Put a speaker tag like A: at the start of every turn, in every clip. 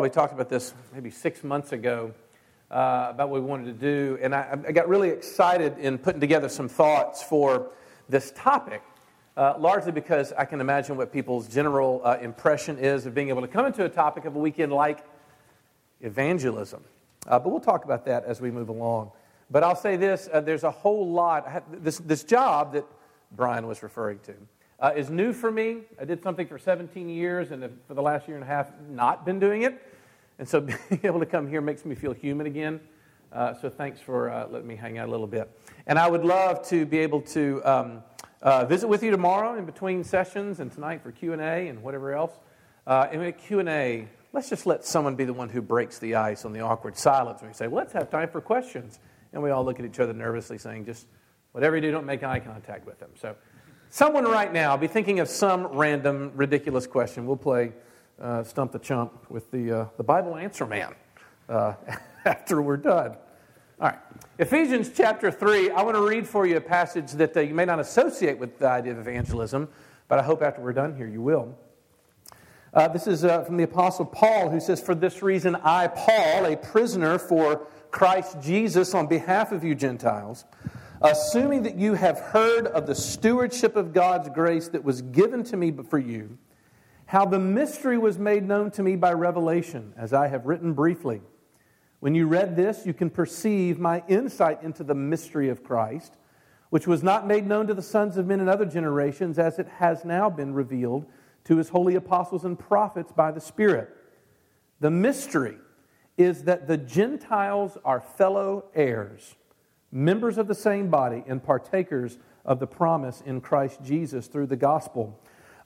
A: We talked about this maybe six months ago uh, about what we wanted to do, and I, I, got really excited in putting together some thoughts for this topic, uh, largely because I can imagine what people's general uh, impression is of being able to come into a topic of a weekend like evangelism. Uh, but we'll talk about that as we move along. But I'll say this uh, there's a whole lot, this, this job that Brian was referring to uh, is new for me. I did something for 17 years, and for the last year and a half, not been doing it. And so being able to come here makes me feel human again. Uh, so thanks for uh, letting me hang out a little bit. And I would love to be able to um, uh, visit with you tomorrow in between sessions and tonight for Q&A and whatever else. Uh, and at Q&A, let's just let someone be the one who breaks the ice on the awkward silence. When we say, well, let's have time for questions. And we all look at each other nervously saying, just whatever you do, don't make eye contact with them. So someone right now be thinking of some random, ridiculous question. We'll play uh, Stump the Chump with the, uh, the Bible Answer Man uh, after we're done. All right. Ephesians chapter 3, I want to read for you a passage that uh, you may not associate with the idea of evangelism, but I hope after we're done here you will. Uh, this is uh, from the Apostle Paul, who says, For this reason, I, Paul, a prisoner for Christ Jesus on behalf of you Gentiles, assuming that you have heard of the stewardship of God's grace that was given to me for you, how the mystery was made known to me by revelation, as I have written briefly. When you read this, you can perceive my insight into the mystery of Christ, which was not made known to the sons of men in other generations, as it has now been revealed to his holy apostles and prophets by the Spirit. The mystery is that the Gentiles are fellow heirs members of the same body and partakers of the promise in Christ Jesus through the gospel.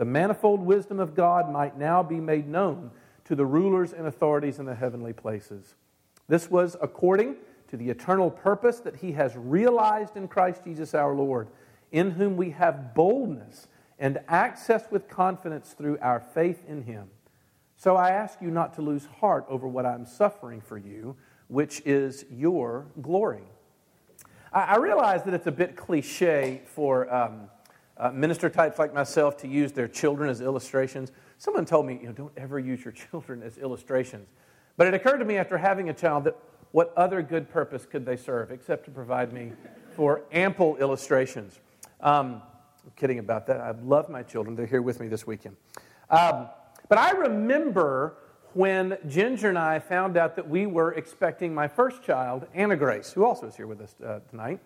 A: the manifold wisdom of God might now be made known to the rulers and authorities in the heavenly places. This was according to the eternal purpose that He has realized in Christ Jesus our Lord, in whom we have boldness and access with confidence through our faith in Him. So I ask you not to lose heart over what I'm suffering for you which is your glory. I, realize that it's a bit cliche for um, uh, minister types like myself to use their children as illustrations. Someone told me, you know, don't ever use your children as illustrations. But it occurred to me after having a child that what other good purpose could they serve except to provide me for ample illustrations? Um, I'm kidding about that. I love my children. They're here with me this weekend. Um, but I remember when Ginger and I found out that we were expecting my first child, Anna Grace, who also is here with us uh, tonight,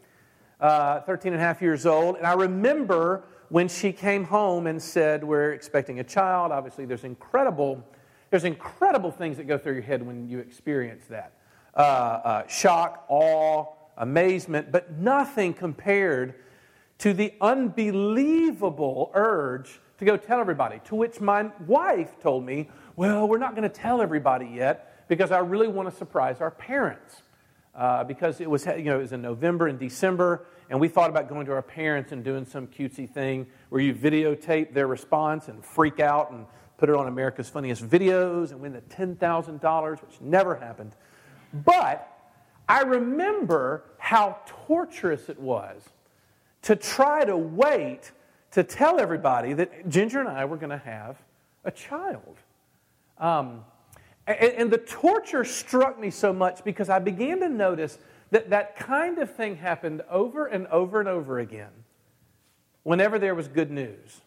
A: uh, 13 and a half years old. And I remember when she came home and said, We're expecting a child. Obviously, there's incredible, there's incredible things that go through your head when you experience that uh, uh shock, awe, amazement, but nothing compared to the unbelievable urge to go tell everybody. To which my wife told me, well, we're not going to tell everybody yet because I really want to surprise our parents. Uh, because it was, you know, it was in November and December, and we thought about going to our parents and doing some cutesy thing where you videotape their response and freak out and put it on America's Funniest Videos and win the $10,000, which never happened. But I remember how torturous it was to try to wait to tell everybody that Ginger and I were going to have a child. Um, and, and the torture struck me so much because I began to notice that that kind of thing happened over and over and over again whenever there was good news.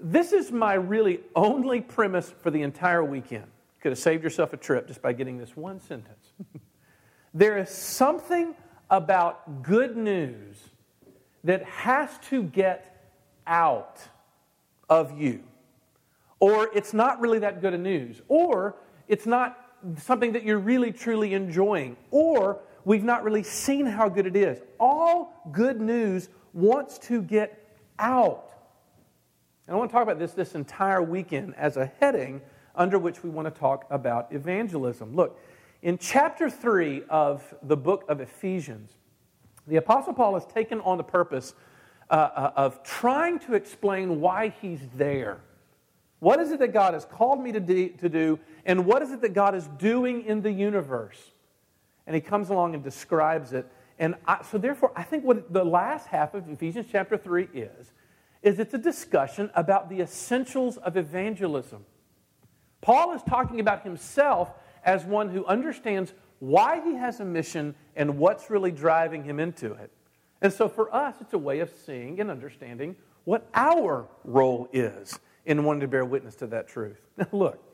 A: This is my really only premise for the entire weekend. You could have saved yourself a trip just by getting this one sentence. there is something about good news that has to get out of you or it's not really that good of news, or it's not something that you're really truly enjoying, or we've not really seen how good it is. All good news wants to get out. And I want to talk about this this entire weekend as a heading under which we want to talk about evangelism. Look, in chapter 3 of the book of Ephesians, the Apostle Paul has taken on the purpose uh, uh, of trying to explain why he's there. What is it that God has called me to do, to do, and what is it that God is doing in the universe? And he comes along and describes it. And I, so, therefore, I think what the last half of Ephesians chapter 3 is, is it's a discussion about the essentials of evangelism. Paul is talking about himself as one who understands why he has a mission and what's really driving him into it. And so for us, it's a way of seeing and understanding what our role is in wanting to bear witness to that truth. Now, look,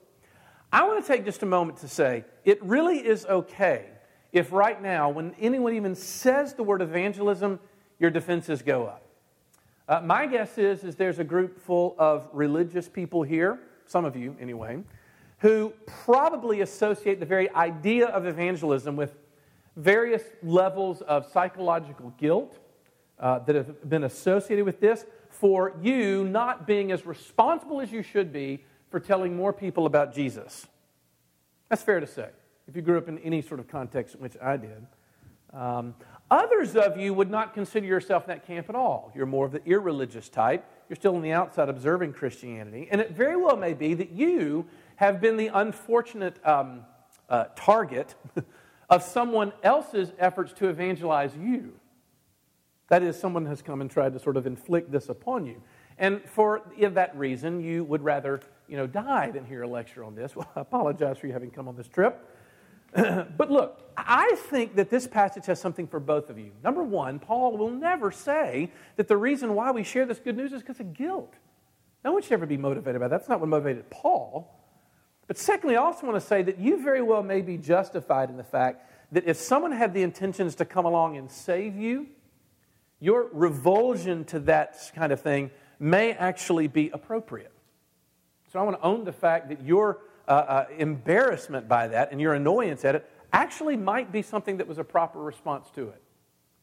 A: I want to take just a moment to say it really is okay if right now, when anyone even says the word evangelism, your defenses go up. Uh, my guess is, is there's a group full of religious people here, some of you anyway, who probably associate the very idea of evangelism with various levels of psychological guilt uh, that have been associated with this for you not being as responsible as you should be for telling more people about Jesus. That's fair to say, if you grew up in any sort of context in which I did. Um, others of you would not consider yourself in that camp at all. You're more of the irreligious type. You're still on the outside observing Christianity. And it very well may be that you have been the unfortunate um, uh, target of someone else's efforts to evangelize you. That is, someone has come and tried to sort of inflict this upon you. And for that reason, you would rather you know, die than hear a lecture on this. Well, I apologize for you having come on this trip. but look, I think that this passage has something for both of you. Number one, Paul will never say that the reason why we share this good news is because of guilt. No one should ever be motivated by that. That's not what motivated Paul. But secondly, I also want to say that you very well may be justified in the fact that if someone had the intentions to come along and save you, your revulsion to that kind of thing may actually be appropriate. So I want to own the fact that your uh, uh, embarrassment by that and your annoyance at it actually might be something that was a proper response to it.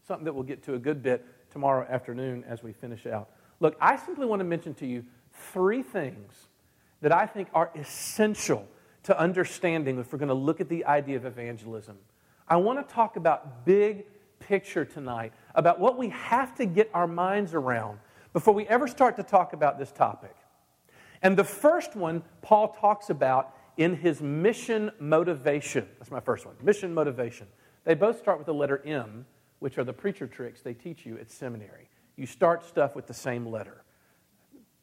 A: Something that we'll get to a good bit tomorrow afternoon as we finish out. Look, I simply want to mention to you three things that I think are essential to understanding if we're going to look at the idea of evangelism. I want to talk about big picture tonight about what we have to get our minds around before we ever start to talk about this topic. And the first one Paul talks about in his mission motivation. That's my first one mission motivation. They both start with the letter M, which are the preacher tricks they teach you at seminary. You start stuff with the same letter.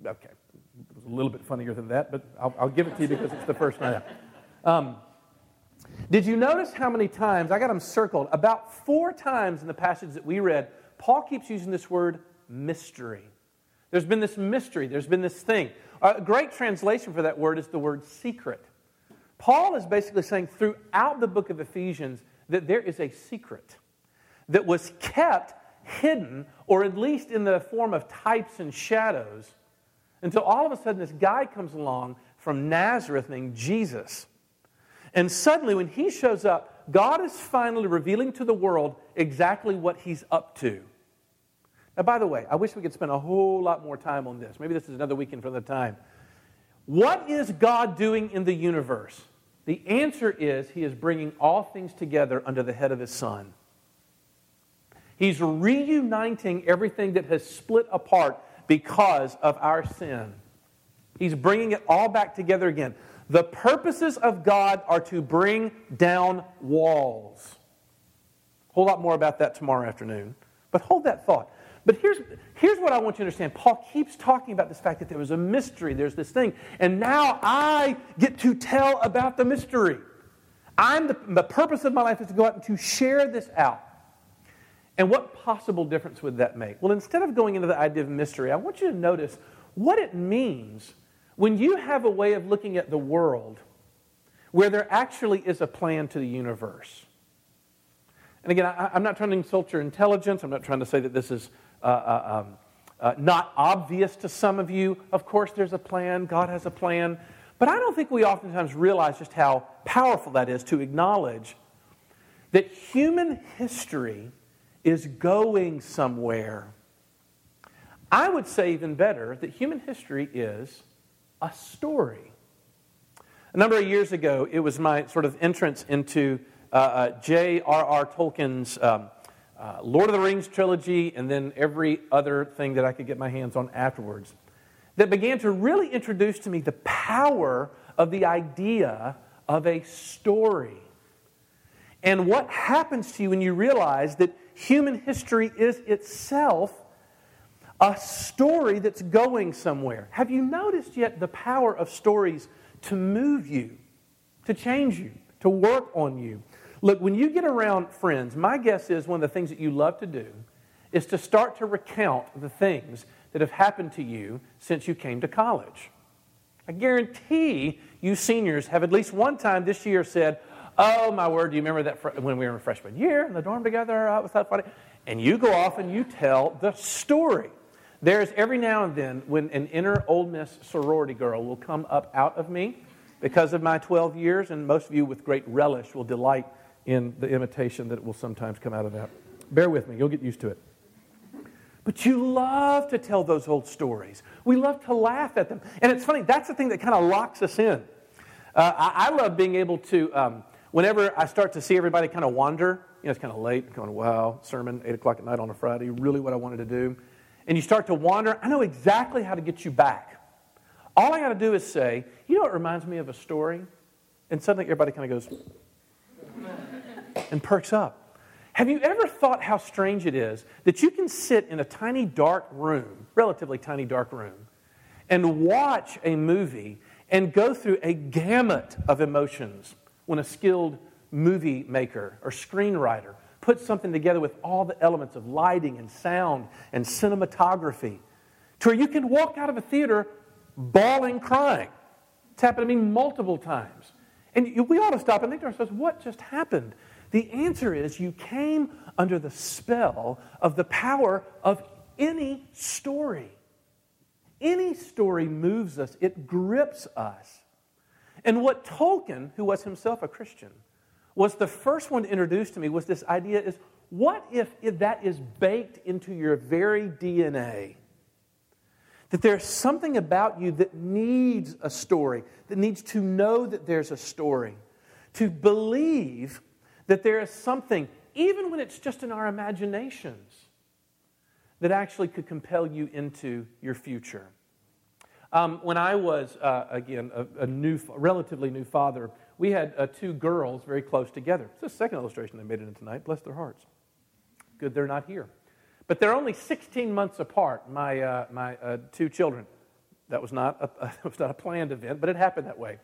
A: Okay, it was a little bit funnier than that, but I'll, I'll give it to you because it's the first one. Um, did you notice how many times, I got them circled, about four times in the passage that we read, Paul keeps using this word mystery. There's been this mystery, there's been this thing. A great translation for that word is the word secret. Paul is basically saying throughout the book of Ephesians that there is a secret that was kept hidden, or at least in the form of types and shadows, until all of a sudden this guy comes along from Nazareth named Jesus and suddenly, when he shows up, God is finally revealing to the world exactly what he's up to. Now, by the way, I wish we could spend a whole lot more time on this. Maybe this is another weekend for the time. What is God doing in the universe? The answer is He is bringing all things together under the head of His Son. He's reuniting everything that has split apart because of our sin. He's bringing it all back together again. The purposes of God are to bring down walls. A whole lot more about that tomorrow afternoon. But hold that thought. But here's, here's what I want you to understand. Paul keeps talking about this fact that there was a mystery, there's this thing. And now I get to tell about the mystery. I'm the, the purpose of my life is to go out and to share this out. And what possible difference would that make? Well, instead of going into the idea of mystery, I want you to notice what it means when you have a way of looking at the world where there actually is a plan to the universe, and again, I, am not trying to insult your intelligence. I'm not trying to say that this is uh, uh, um, uh, not obvious to some of you. Of course, there's a plan. God has a plan. But I don't think we oftentimes realize just how powerful that is to acknowledge that human history is going somewhere. I would say even better that human history is a story. A number of years ago, it was my sort of entrance into uh, uh, J.R.R. Tolkien's um, uh, Lord of the Rings trilogy and then every other thing that I could get my hands on afterwards that began to really introduce to me the power of the idea of a story. And what happens to you when you realize that human history is itself a story that's going somewhere. Have you noticed yet the power of stories to move you, to change you, to work on you? Look, when you get around friends, my guess is one of the things that you love to do is to start to recount the things that have happened to you since you came to college. I guarantee you seniors have at least one time this year said, Oh, my word, do you remember that fr- when we were in freshman year in the dorm together? Uh, was that funny? And you go off and you tell the story. There's every now and then when an inner Ole Miss sorority girl will come up out of me because of my 12 years, and most of you with great relish will delight in the imitation that will sometimes come out of that. Bear with me, you'll get used to it. But you love to tell those old stories. We love to laugh at them. And it's funny, that's the thing that kind of locks us in. Uh, I, I, love being able to, um, whenever I start to see everybody kind of wander, you know, it's kind of late, going, wow, sermon, 8 o'clock at night on a Friday, really what I wanted to do and you start to wander, I know exactly how to get you back. All I got to do is say, you know, it reminds me of a story. And suddenly everybody kind of goes and perks up. Have you ever thought how strange it is that you can sit in a tiny dark room, relatively tiny dark room, and watch a movie and go through a gamut of emotions when a skilled movie maker or screenwriter put something together with all the elements of lighting and sound and cinematography to where you can walk out of a theater bawling, crying. It's happened to me multiple times. And we ought to stop and think to ourselves, what just happened? The answer is you came under the spell of the power of any story. Any story moves us, it grips us. And what Tolkien, who was himself a Christian, was the first one to introduce to me was this idea is what if, if that is baked into your very DNA? That there's something about you that needs a story, that needs to know that there's a story, to believe that there is something, even when it's just in our imaginations, that actually could compel you into your future. Um, when I was, uh, again, a, a, new, relatively new father, we had uh, two girls very close together. It's the second illustration they made it in tonight. Bless their hearts. Good they're not here. But they're only 16 months apart, my, uh, my uh, two children. That was, not a, was not a planned event, but it happened that way.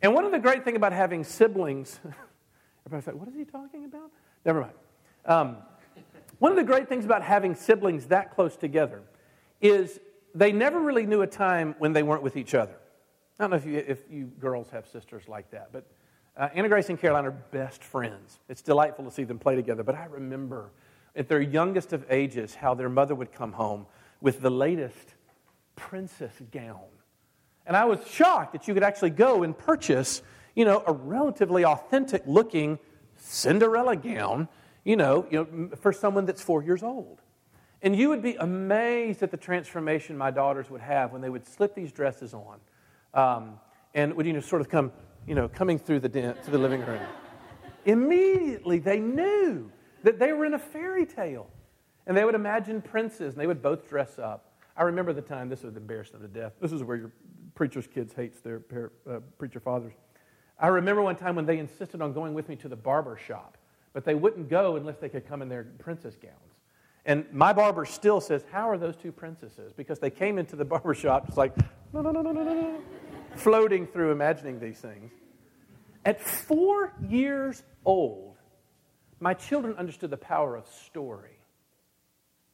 A: And one of the great things about having siblings, everybody's like, what is he talking about? Never mind. Um, one of the great things about having siblings that close together is they never really knew a time when they weren't with each other. I don't know if you, if you girls have sisters like that, but uh, Anna Grace and Caroline are best friends. It's delightful to see them play together. But I remember at their youngest of ages how their mother would come home with the latest princess gown. And I was shocked that you could actually go and purchase, you know, a relatively authentic looking Cinderella gown, you know, you know, for someone that's four years old. And you would be amazed at the transformation my daughters would have when they would slip these dresses on um, and would you know, sort of come, you know, coming through the, den- to the living room. Immediately, they knew that they were in a fairy tale. And they would imagine princes, and they would both dress up. I remember the time, this would embarrass them to death. This is where your preacher's kids hates their uh, preacher fathers. I remember one time when they insisted on going with me to the barber shop, but they wouldn't go unless they could come in their princess gowns. And my barber still says, How are those two princesses? Because they came into the barber shop, just like, no, no, no, no, no, no, no, floating through imagining these things. At four years old, my children understood the power of story.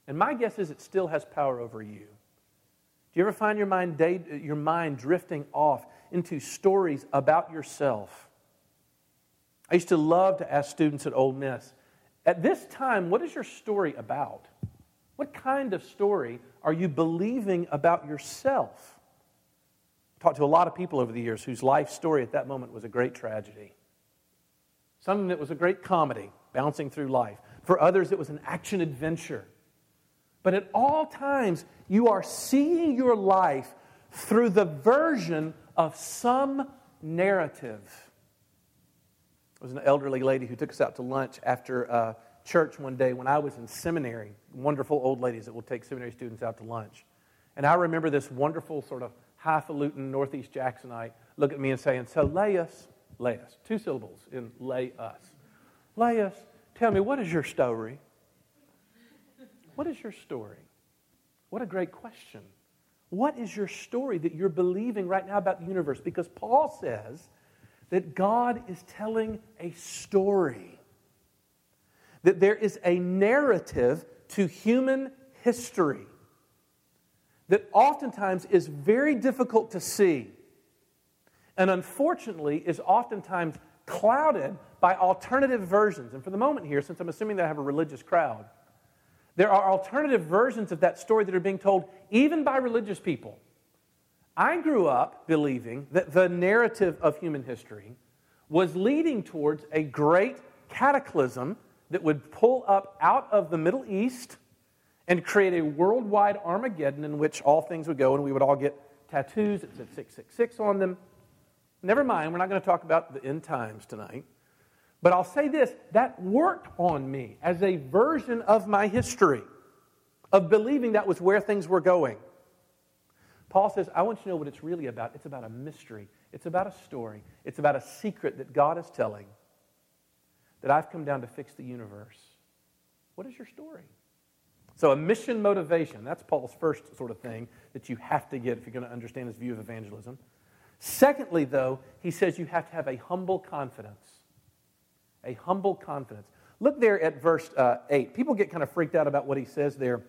A: And my guess is it still has power over you. Do you ever find your mind, day, your mind drifting off into stories about yourself? I used to love to ask students at Ole Miss, at this time, what is your story about? What kind of story are you believing about yourself? Talked to a lot of people over the years whose life story at that moment was a great tragedy. Something that was a great comedy, bouncing through life. For others, it was an action adventure. But at all times, you are seeing your life through the version of some narrative. There was an elderly lady who took us out to lunch after uh, church one day when I was in seminary. Wonderful old ladies that will take seminary students out to lunch. And I remember this wonderful sort of highfalutin Northeast Jacksonite look at me and saying, So lay us, lay us, two syllables in lay us. Lay us, tell me, what is your story? What is your story? What a great question. What is your story that you're believing right now about the universe? Because Paul says that God is telling a story, that there is a narrative to human history that oftentimes is very difficult to see and unfortunately is oftentimes clouded by alternative versions. And for the moment here, since I'm assuming that I have a religious crowd, there are alternative versions of that story that are being told even by religious people. I grew up believing that the narrative of human history was leading towards a great cataclysm that would pull up out of the Middle East and create a worldwide Armageddon in which all things would go and we would all get tattoos that said 666 on them. Never mind, we're not going to talk about the end times tonight. But I'll say this that worked on me as a version of my history, of believing that was where things were going. Paul says, I want you to know what it's really about. It's about a mystery, it's about a story, it's about a secret that God is telling that I've come down to fix the universe. What is your story? So, a mission motivation, that's Paul's first sort of thing that you have to get if you're going to understand his view of evangelism. Secondly, though, he says you have to have a humble confidence a humble confidence. Look there at verse uh, 8. People get kind of freaked out about what he says there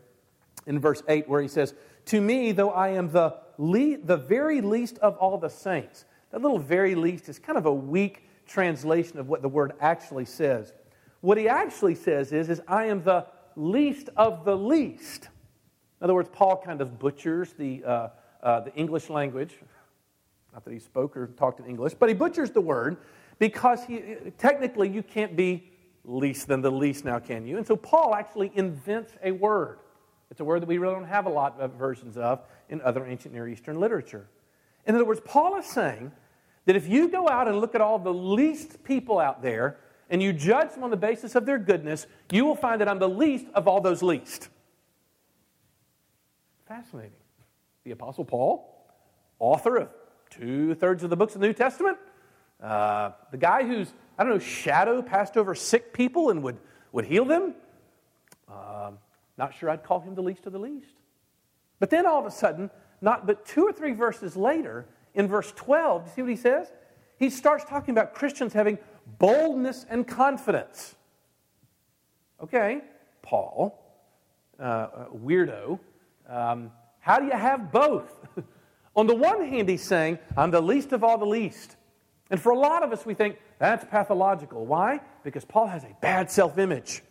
A: in verse 8, where he says, To me, though I am the, le- the very least of all the saints. That little very least is kind of a weak translation of what the word actually says. What he actually says is, is I am the least of the least. In other words, Paul kind of butchers the, uh, uh, the English language. Not that he spoke or talked in English, but he butchers the word because he, technically you can't be least than the least now, can you? And so Paul actually invents a word. It's a word that we really don't have a lot of versions of in other ancient Near Eastern literature. In other words, Paul is saying that if you go out and look at all the least people out there and you judge them on the basis of their goodness, you will find that I'm the least of all those least. Fascinating. The Apostle Paul, author of two thirds of the books of the New Testament, uh, the guy who's, I don't know, shadow passed over sick people and would, would heal them. Uh, not sure I'd call him the least of the least. But then all of a sudden, not but two or three verses later, in verse 12, do you see what he says? He starts talking about Christians having boldness and confidence. Okay, Paul, uh, weirdo, um, how do you have both? On the one hand, he's saying, I'm the least of all the least. And for a lot of us, we think that's pathological. Why? Because Paul has a bad self image.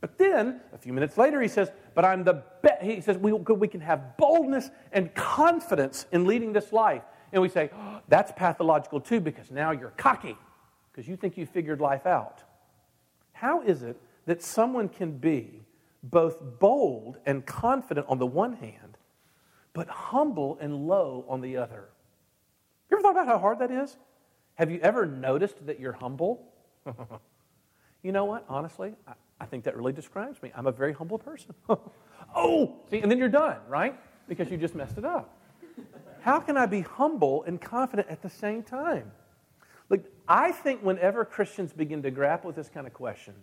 A: But then, a few minutes later, he says, But I'm the best. He says, we, we can have boldness and confidence in leading this life. And we say, oh, That's pathological too, because now you're cocky, because you think you figured life out. How is it that someone can be both bold and confident on the one hand, but humble and low on the other? You ever thought about how hard that is? Have you ever noticed that you're humble? you know what? Honestly, I, I, think that really describes me. I'm a very humble person. oh, see, and then you're done, right? Because you just messed it up. How can I be humble and confident at the same time? Look, I think whenever Christians begin to grapple with this kind of question,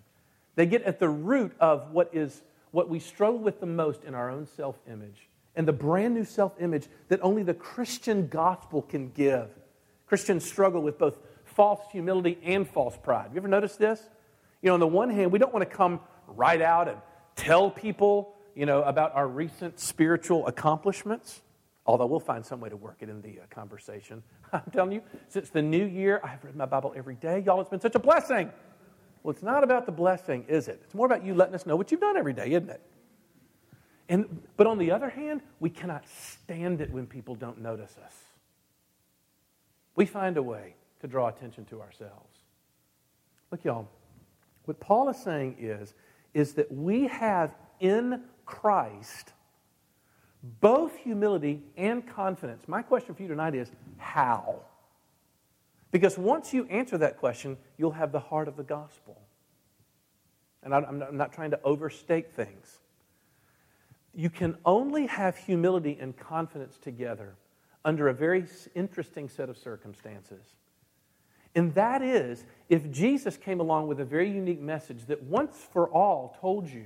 A: they get at the root of what is what we struggle with the most in our own self-image and the brand new self-image that only the Christian gospel can give. Christians struggle with both false humility and false pride. You ever notice this? You know, on the one hand, we don't want to come right out and tell people, you know, about our recent spiritual accomplishments, although we'll find some way to work it in the uh, conversation. I'm telling you, since the new year, I've read my Bible every day. Y'all, it's been such a blessing. Well, it's not about the blessing, is it? It's more about you letting us know what you've done every day, isn't it? And, but on the other hand, we cannot stand it when people don't notice us. We find a way to draw attention to ourselves. Look, y'all, what Paul is saying is, is that we have in Christ both humility and confidence. My question for you tonight is how? Because once you answer that question, you'll have the heart of the gospel. And I'm not, trying to overstate things. You can only have humility and confidence together under a very interesting set of circumstances. And that is if Jesus came along with a very unique message that once for all told you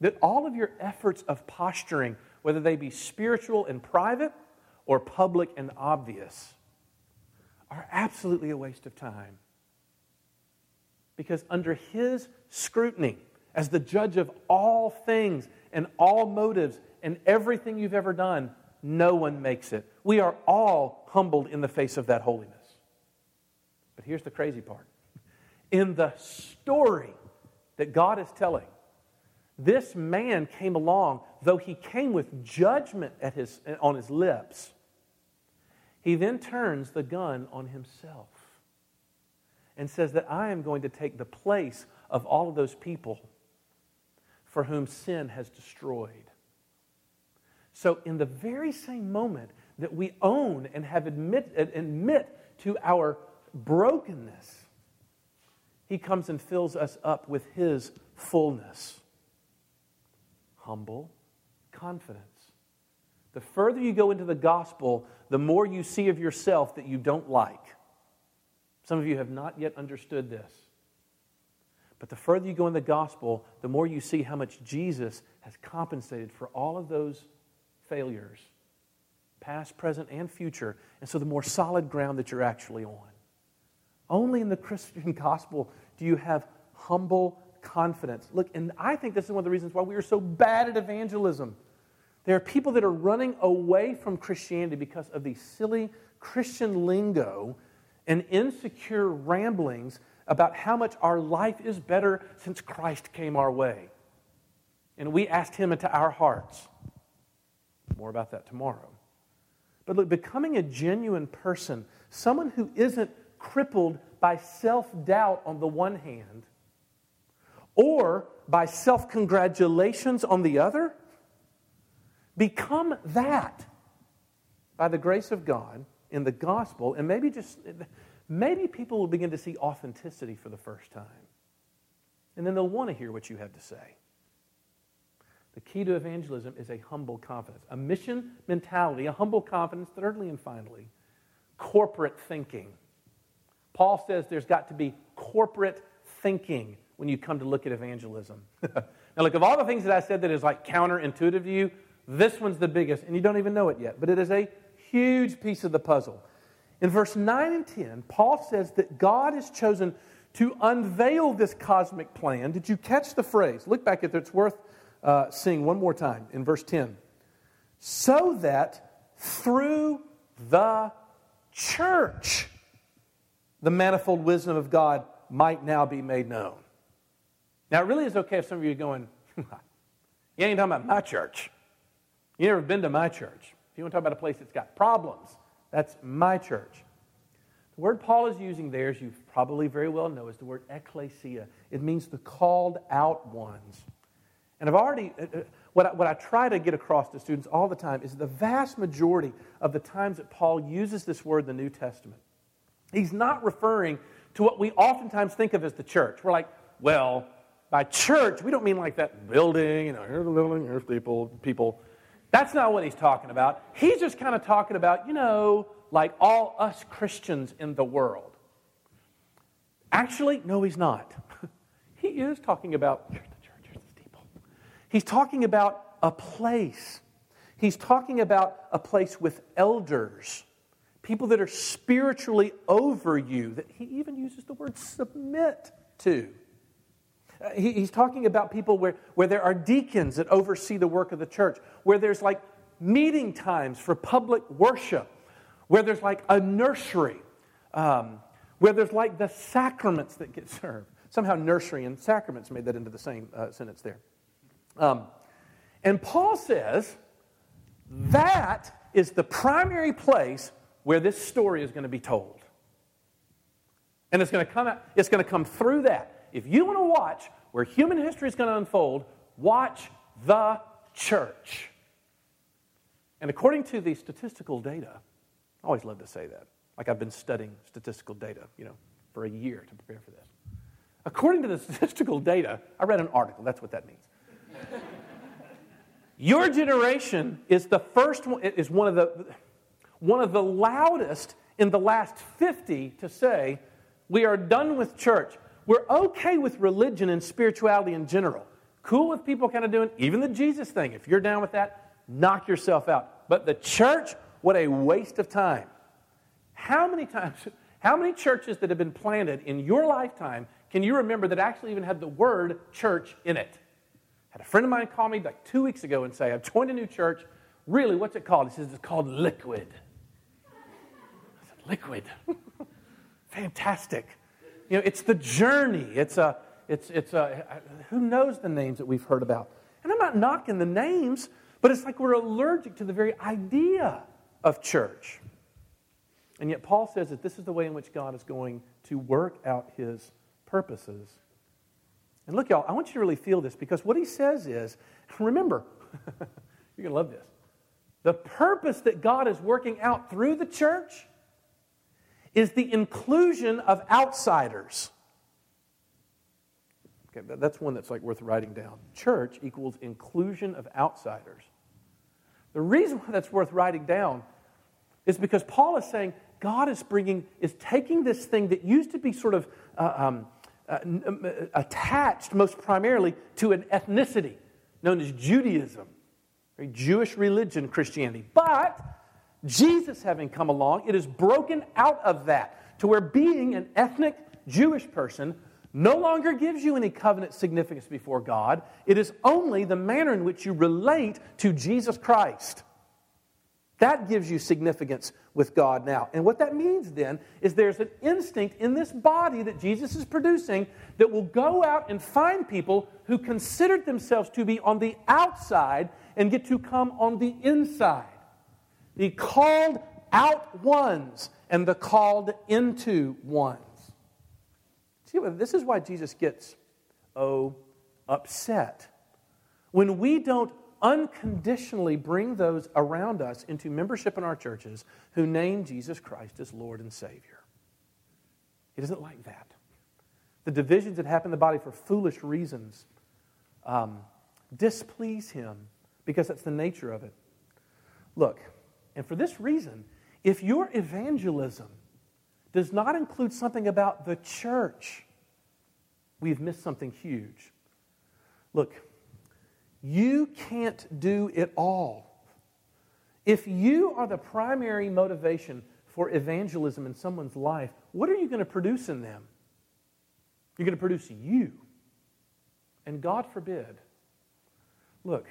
A: that all of your efforts of posturing, whether they be spiritual and private or public and obvious, are absolutely a waste of time. Because under his scrutiny, as the judge of all things and all motives and everything you've ever done, no one makes it. We are all humbled in the face of that holiness. But here's the crazy part in the story that God is telling, this man came along, though he came with judgment at his, on his lips. He then turns the gun on himself and says that I am going to take the place of all of those people for whom sin has destroyed. So, in the very same moment that we own and have admit, admit to our brokenness, He comes and fills us up with His fullness. Humble confidence. The further you go into the gospel, the more you see of yourself that you don't like. Some of you have not yet understood this. But the further you go in the gospel, the more you see how much Jesus has compensated for all of those failures, past, present, and future. And so the more solid ground that you're actually on. Only in the Christian gospel do you have humble confidence. Look, and I think this is one of the reasons why we are so bad at evangelism. There are people that are running away from Christianity because of the silly Christian lingo and insecure ramblings about how much our life is better since Christ came our way. And we asked Him into our hearts. More about that tomorrow. But look, becoming a genuine person, someone who isn't crippled by self doubt on the one hand, or by self congratulations on the other, become that by the grace of God in the gospel, and maybe just maybe people will begin to see authenticity for the first time. And then they'll want to hear what you have to say. The key to evangelism is a humble confidence, a mission mentality, a humble confidence, thirdly and finally, corporate thinking. Paul says there's got to be corporate thinking when you come to look at evangelism. now, look, of all the things that I said that is like counterintuitive to you, this one's the biggest, and you don't even know it yet, but it is a huge piece of the puzzle. In verse 9 and 10, Paul says that God has chosen to unveil this cosmic plan. Did you catch the phrase? Look back at it, it's worth uh, seeing one more time in verse 10. So that through the church, the manifold wisdom of God might now be made known. Now, it really is okay if some of you are going, you ain't talking about my church. You never been to my church. If you want to talk about a place that's got problems, that's my church. The word Paul is using there, as you probably very well know, is the word ecclesia. It means the called out ones. And I've already, uh, uh, what I, what I try to get across to students all the time is the vast majority of the times that Paul uses this word in the New Testament, he's not referring to what we oftentimes think of as the church. We're like, well, by church, we don't mean like that building, you know, here's the building, here's people, people. That's not what he's talking about. He's just kind of talking about, you know, like all us Christians in the world. Actually, no, he's not. he is talking about, here's the church, here's the steeple. He's talking about a place. He's talking about a place with elders, people that are spiritually over you, that he even uses the word submit to. He, he's talking about people where, where there are deacons that oversee the work of the church, where there's like meeting times for public worship, where there's like a nursery, um, where there's like the sacraments that get served. Somehow, nursery and sacraments made that into the same uh, sentence there. Um, and Paul says that is the primary place where this story is going to be told. And it's going to come out, it's going to come through that. If you want to watch where human history is going to unfold, watch the church. And according to the statistical data, I always love to say that. like I've been studying statistical data, you know, for a year to prepare for this. According to the statistical data, I read an article, that's what that means. Your generation is the first one, is one of the, one of the loudest in the last 50 to say, we are done with church. We're okay with religion and spirituality in general. Cool with people kind of doing even the Jesus thing. If you're down with that, knock yourself out. But the church, what a waste of time. How many times, how many churches that have been planted in your lifetime can you remember that actually even had the word church in it? I had a friend of mine call me like two weeks ago and say, I've joined a new church. Really, what's it called? He says, it's called Liquid. I said, Liquid. Fantastic. You know, it's the journey. It's a, it's, it's a, who knows the names that we've heard about? And I'm not knocking the names, but it's like we're allergic to the very idea of church. And yet, Paul says that this is the way in which God is going to work out his purposes. And look, y'all, I want you to really feel this because what he says is remember, you're going to love this. The purpose that God is working out through the church is the inclusion of outsiders. Okay, that's one that's like worth writing down. Church equals inclusion of outsiders. The reason why that's worth writing down is because Paul is saying God is bringing, is taking this thing that used to be sort of uh, um, uh, uh, attached most primarily to an ethnicity known as Judaism, Jewish religion, Christianity. But Jesus having come along, it is broken out of that to where being an ethnic Jewish person no longer gives you any covenant significance before God. It is only the manner in which you relate to Jesus Christ. That gives you significance with God now. And what that means then is there's an instinct in this body that Jesus is producing that will go out and find people who considered themselves to be on the outside and get to come on the inside. The called out ones and the called into ones. See, this is why Jesus gets, oh, upset. When we don't unconditionally bring those around us into membership in our churches who name Jesus Christ as Lord and Savior. He doesn't like that. The divisions that happen in the body for foolish reasons um, displease him because that's the nature of it. Look, and for this reason, if your evangelism does not include something about the church, we've missed something huge. Look, you can't do it all. If you are the primary motivation for evangelism in someone's life, what are you going to produce in them? You're going to produce you. And God forbid. Look,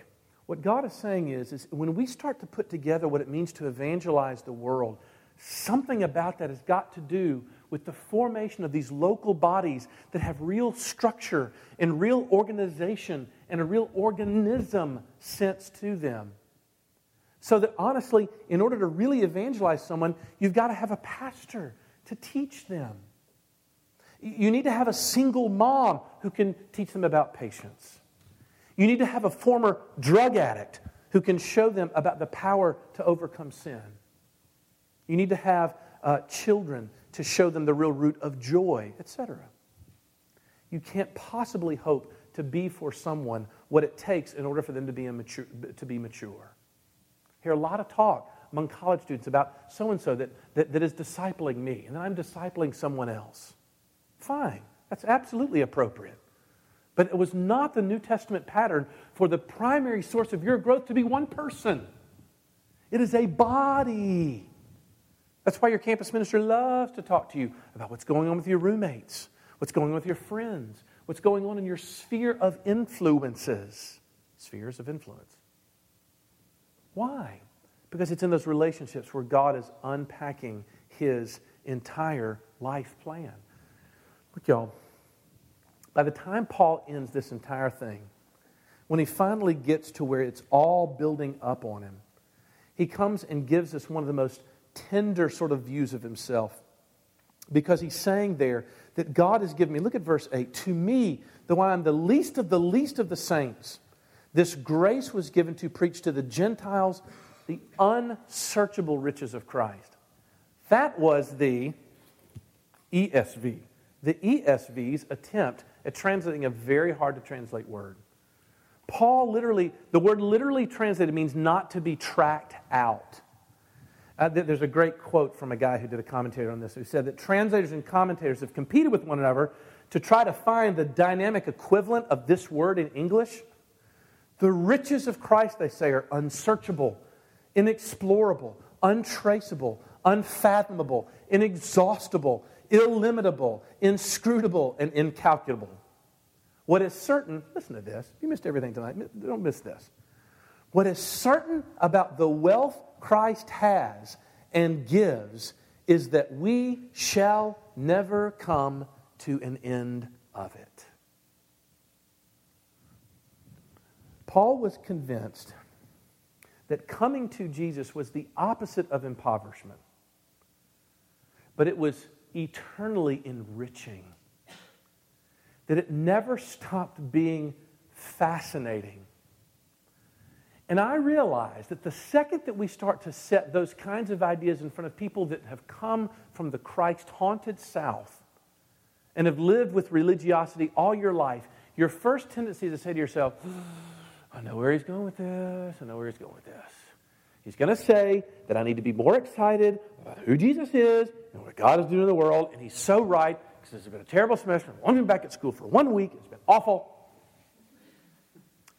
A: what God is saying is, is when we start to put together what it means to evangelize the world, something about that has got to do with the formation of these local bodies that have real structure and real organization and a real organism sense to them. So that honestly, in order to really evangelize someone, you've got to have a pastor to teach them. You need to have a single mom who can teach them about patience. You need to have a former drug addict who can show them about the power to overcome sin. You need to have uh, children to show them the real root of joy, etc. You can't possibly hope to be for someone what it takes in order for them to be, mature, to be mature. Hear a lot of talk among college students about so and so that that is discipling me, and then I'm discipling someone else. Fine, that's absolutely appropriate. But it was not the New Testament pattern for the primary source of your growth to be one person. It is a body. That's why your campus minister loves to talk to you about what's going on with your roommates, what's going on with your friends, what's going on in your sphere of influences. Spheres of influence. Why? Because it's in those relationships where God is unpacking his entire life plan. Look, y'all, by the time Paul ends this entire thing, when he finally gets to where it's all building up on him, he comes and gives us one of the most tender sort of views of himself because he's saying there that God has given me, look at verse 8, to me, though I am the least of the least of the saints, this grace was given to preach to the Gentiles the unsearchable riches of Christ. That was the ESV. The ESV's attempt at translating a very hard to translate word. Paul literally, the word literally translated means not to be tracked out. Uh, there's a great quote from a guy who did a commentary on this who said that translators and commentators have competed with one another to try to find the dynamic equivalent of this word in English. The riches of Christ, they say, are unsearchable, inexplorable, untraceable, unfathomable, inexhaustible, illimitable, inscrutable, and incalculable. What is certain, listen to this. You missed everything tonight. Don't miss this. What is certain about the wealth Christ has and gives is that we shall never come to an end of it. Paul was convinced that coming to Jesus was the opposite of impoverishment, but it was eternally enriching. That it never stopped being fascinating. And I realize that the second that we start to set those kinds of ideas in front of people that have come from the Christ haunted South and have lived with religiosity all your life, your first tendency is to say to yourself, I know where he's going with this. I know where he's going with this. He's going to say that I need to be more excited about who Jesus is and what God is doing in the world. And he's so right because it's been a terrible semester. I've been back at school for one week. It's been awful.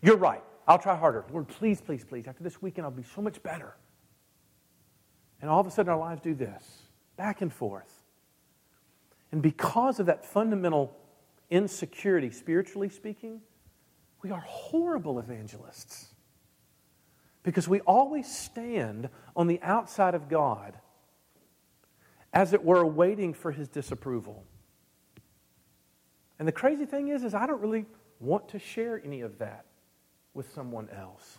A: You're right. I'll try harder. Lord, please, please, please. After this weekend, I'll be so much better. And all of a sudden, our lives do this back and forth. And because of that fundamental insecurity, spiritually speaking, we are horrible evangelists. Because we always stand on the outside of God, as it were, waiting for his disapproval. And the crazy thing is, is I don't really want to share any of that with someone else.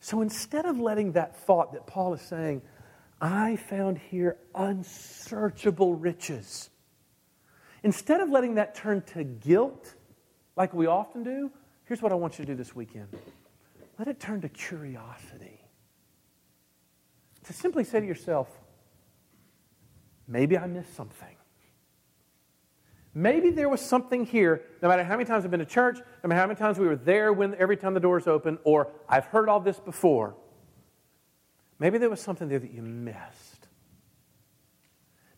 A: So instead of letting that thought that Paul is saying, I found here unsearchable riches, instead of letting that turn to guilt, like we often do, here's what I want you to do this weekend let it turn to curiosity. To simply say to yourself, maybe I missed something. Maybe there was something here, no matter how many times I've been to church, no matter how many times we were there when every time the doors open, or I've heard all this before. Maybe there was something there that you missed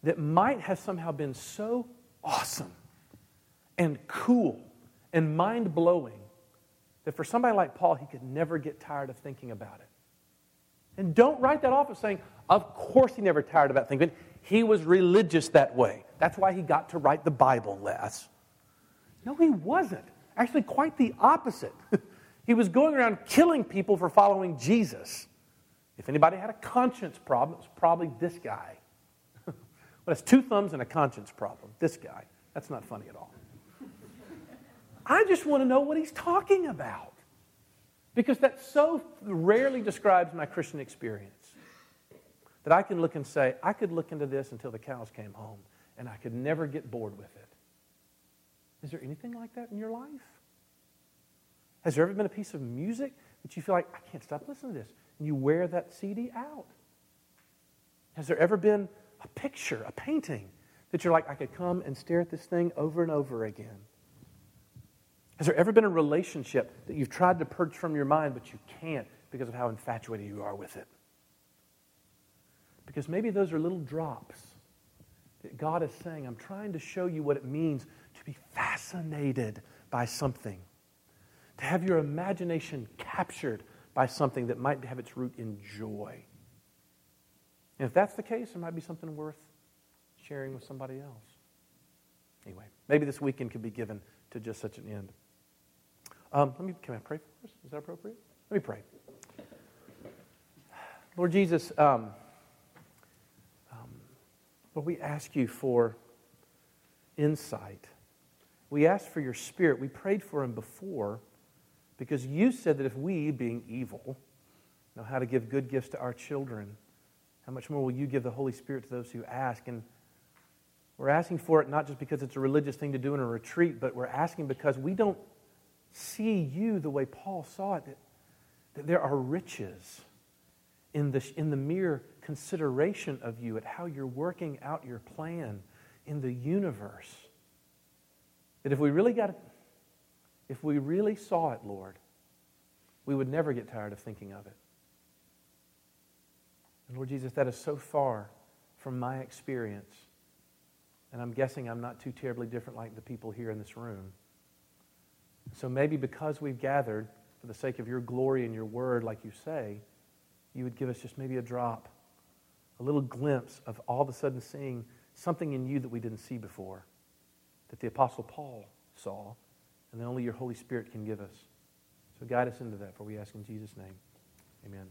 A: that might have somehow been so awesome and cool and mind blowing that for somebody like Paul, he could never get tired of thinking about it. And don't write that off as saying, of course he never tired about thinking. He was religious that way. That's why he got to write the Bible less. No, he wasn't. Actually, quite the opposite. he was going around killing people for following Jesus. If anybody had a conscience problem, it was probably this guy. well, it's two thumbs and a conscience problem. This guy. That's not funny at all. I just want to know what he's talking about. Because that so rarely describes my Christian experience that I can look and say, I could look into this until the cows came home and I could never get bored with it. Is there anything like that in your life? Has there ever been a piece of music that you feel like, I can't stop listening to this? And you wear that CD out? Has there ever been a picture, a painting, that you're like, I could come and stare at this thing over and over again? Has there ever been a relationship that you've tried to purge from your mind, but you can't because of how infatuated you are with it? Because maybe those are little drops that God is saying, I'm trying to show you what it means to be fascinated by something, to have your imagination captured by something that might have its root in joy. And if that's the case, it might be something worth sharing with somebody else. Anyway, maybe this weekend could be given to just such an end. Um, let me, can I pray us? Is that appropriate? Let me pray. Lord Jesus, um, um, Lord, we ask you for insight. We ask for your spirit. We prayed for him before because you said that if we, being evil, know how to give good gifts to our children, how much more will you give the Holy Spirit to those who ask? And we're asking for it not just because it's a religious thing to do in a retreat, but we're asking because we don't see you the way Paul saw it, that, that there are riches in the, in the mere consideration of you, at how you're working out your plan in the universe. That if we really got if we really saw it, Lord, we would never get tired of thinking of it. And Lord Jesus, that is so far from my experience. And I'm guessing I'm not too terribly different like the people here in this room. So maybe because we've gathered for the sake of your glory and your word, like you say, you would give us just maybe a drop, a little glimpse of all of a sudden seeing something in you that we didn't see before, that the Apostle Paul saw, and that only your Holy Spirit can give us. So guide us into that, for we ask in Jesus' name. Amen.